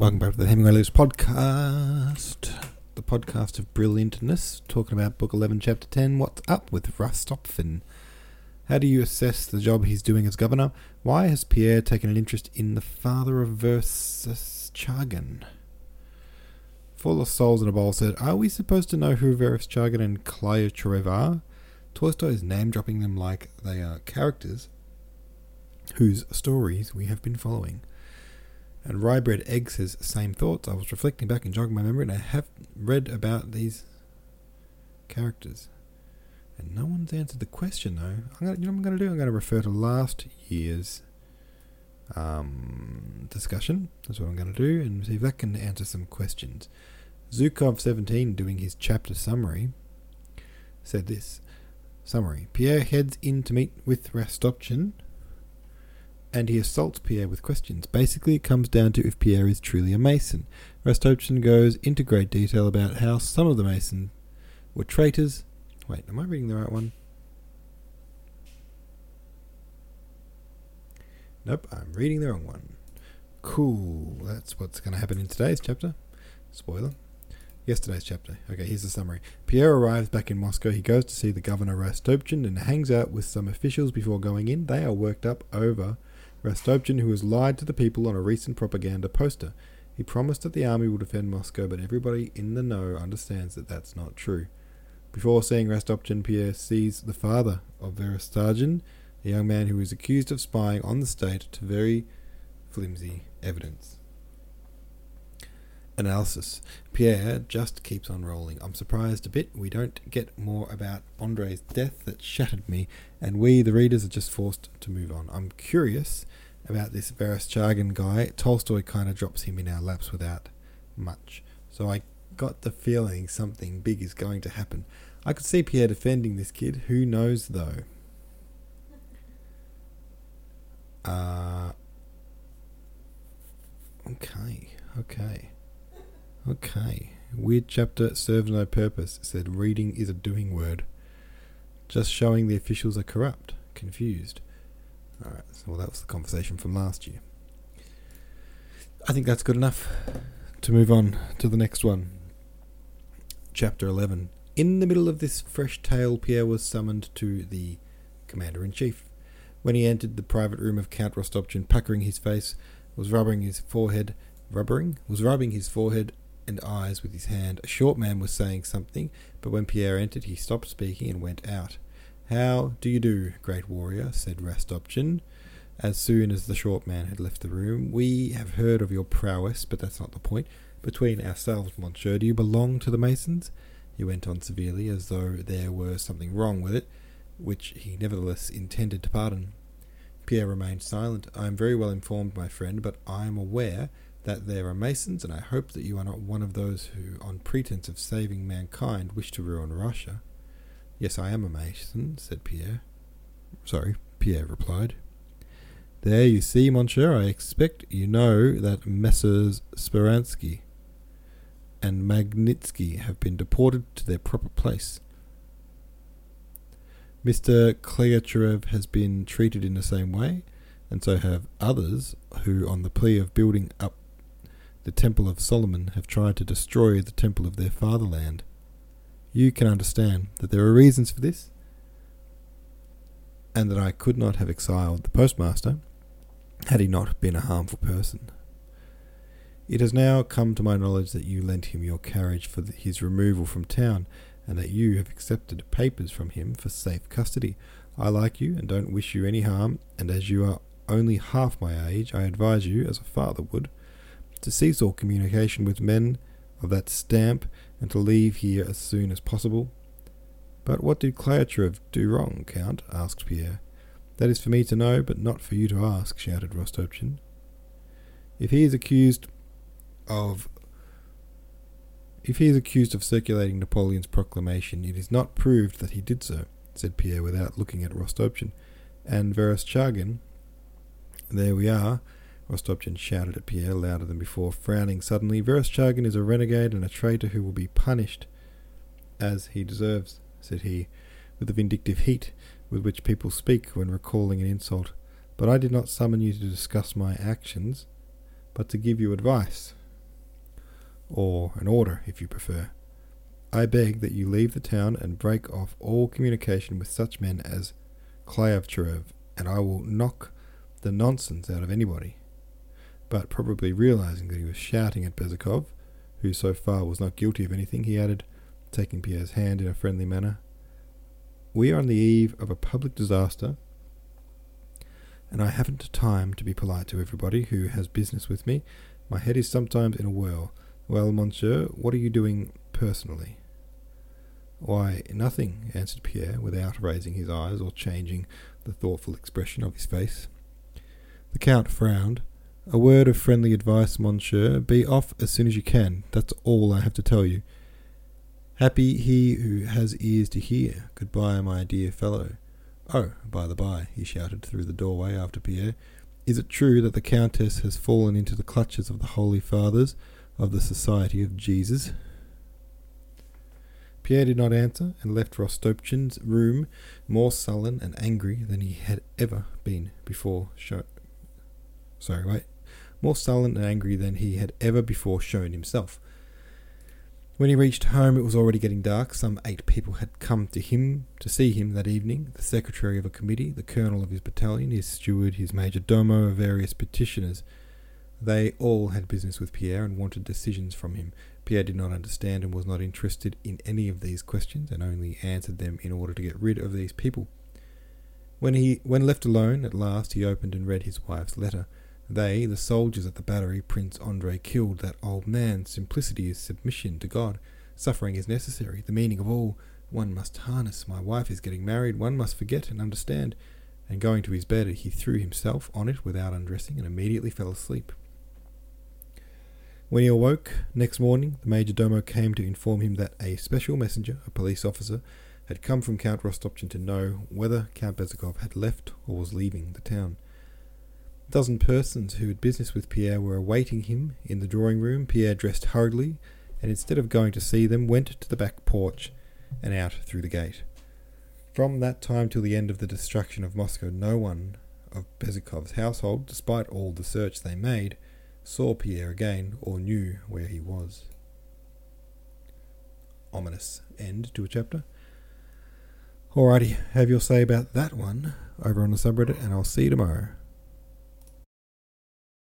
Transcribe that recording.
Welcome back to the Hemingway List podcast, the podcast of brilliantness, talking about Book 11, Chapter 10. What's up with Rostopchin? How do you assess the job he's doing as governor? Why has Pierre taken an interest in the father of Vereshchagin? Full of Souls in a Bowl said, Are we supposed to know who Vereshchagin and Klyucharev are? Tolstoy is name dropping them like they are characters whose stories we have been following. And Ryebread Egg says, same thoughts. I was reflecting back and jogging my memory, and I have read about these characters. And no one's answered the question, though. I'm gonna, you know what I'm going to do? I'm going to refer to last year's um, discussion. That's what I'm going to do, and see if that can answer some questions. Zukov17, doing his chapter summary, said this Summary Pierre heads in to meet with Rostopchin and he assaults Pierre with questions. Basically, it comes down to if Pierre is truly a Mason. Rostopchin goes into great detail about how some of the Masons were traitors. Wait, am I reading the right one? Nope, I'm reading the wrong one. Cool, that's what's going to happen in today's chapter. Spoiler. Yesterday's chapter. Okay, here's the summary. Pierre arrives back in Moscow. He goes to see the governor Rostopchin and hangs out with some officials before going in. They are worked up over Rostopchin, who has lied to the people on a recent propaganda poster. He promised that the army will defend Moscow, but everybody in the know understands that that's not true. Before seeing Rostopchin, Pierre sees the father of Vereshchagin, a young man who is accused of spying on the state to very flimsy evidence. Analysis. Pierre just keeps on rolling. I'm surprised a bit we don't get more about Andre's death that shattered me, and we, the readers, are just forced to move on. I'm curious about this Vereshchagin guy. Tolstoy kind of drops him in our laps without much. So I got the feeling something big is going to happen. I could see Pierre defending this kid. Who knows, though? Uh, okay, okay. Okay. Weird chapter serves no purpose, said reading is a doing word. Just showing the officials are corrupt, confused. Alright, so well, that was the conversation from last year. I think that's good enough to move on to the next one. Chapter 11. In the middle of this fresh tale, Pierre was summoned to the Commander in Chief. When he entered the private room of Count Rostopchin, puckering his face, was rubbing his forehead, rubbering, was rubbing his forehead and eyes with his hand. A short man was saying something, but when Pierre entered, he stopped speaking and went out. How do you do, great warrior? said Rostopchin. As soon as the short man had left the room, we have heard of your prowess, but that's not the point. Between ourselves, monsieur, do you belong to the Masons? He went on severely, as though there were something wrong with it, which he nevertheless intended to pardon. Pierre remained silent. I am very well informed, my friend, but I am aware that there are Masons, and I hope that you are not one of those who, on pretence of saving mankind, wish to ruin Russia. Yes, I am a Mason, said Pierre. Sorry, Pierre replied. There you see, monsieur, I expect you know that Messrs. Speransky and Magnitsky have been deported to their proper place. Mr. Klyucharev has been treated in the same way, and so have others who, on the plea of building up the Temple of Solomon have tried to destroy the temple of their fatherland. You can understand that there are reasons for this, and that I could not have exiled the postmaster had he not been a harmful person. It has now come to my knowledge that you lent him your carriage for his removal from town, and that you have accepted papers from him for safe custody. I like you and don't wish you any harm, and as you are only half my age, I advise you, as a father would, to cease all communication with men of that stamp and to leave here as soon as possible. But what did Klyucharev do wrong, Count? asked Pierre. That is for me to know, but not for you to ask, shouted Rostopchin. If he is accused of if he is accused of circulating Napoleon's proclamation, it is not proved that he did so, said Pierre without looking at Rostopchin. And Vereshchagin, there we are, Rostopchin shouted at Pierre louder than before, frowning suddenly. Vereshchagin is a renegade and a traitor who will be punished as he deserves, said he, with the vindictive heat with which people speak when recalling an insult. But I did not summon you to discuss my actions, but to give you advice. or an order if you prefer. I beg that you leave the town and break off all communication with such men as Klyucharev, and I will knock the nonsense out of anybody. But probably realizing that he was shouting at Bezukhov, who so far was not guilty of anything, he added, taking Pierre's hand in a friendly manner, We are on the eve of a public disaster, and I haven't time to be polite to everybody who has business with me. My head is sometimes in a whirl. Well, monsieur, what are you doing personally? Why, nothing, answered Pierre, without raising his eyes or changing the thoughtful expression of his face. The Count frowned. A word of friendly advice, monsieur. Be off as soon as you can. That's all I have to tell you. Happy he who has ears to hear. Goodbye, my dear fellow. Oh, by the by, he shouted through the doorway after Pierre, is it true that the Countess has fallen into the clutches of the Holy Fathers of the Society of Jesus? Pierre did not answer and left Rostopchin's room more sullen and angry than he had ever been before. Sorry, wait. More sullen and angry than he had ever before shown himself. When he reached home, it was already getting dark. Some eight people had come to him to see him that evening the secretary of a committee, the colonel of his battalion, his steward, his major domo, various petitioners. They all had business with Pierre and wanted decisions from him. Pierre did not understand and was not interested in any of these questions, and only answered them in order to get rid of these people. When he when left alone, at last he opened and read his wife's letter. They, the soldiers at the battery, Prince Andrei killed that old man. Simplicity is submission to God. Suffering is necessary. The meaning of all. One must harness. My wife is getting married. One must forget and understand. And going to his bed, he threw himself on it without undressing and immediately fell asleep. When he awoke next morning, the major domo came to inform him that a special messenger, a police officer, had come from Count Rostopchin to know whether Count Bezukhov had left or was leaving the town. Dozen persons who had business with Pierre were awaiting him in the drawing room. Pierre dressed hurriedly, and instead of going to see them, went to the back porch and out through the gate. From that time till the end of the destruction of Moscow, no one of Bezukhov's household, despite all the search they made, saw Pierre again or knew where he was. Ominous end to a chapter. Alrighty, have your say about that one over on the subreddit, and I'll see you tomorrow.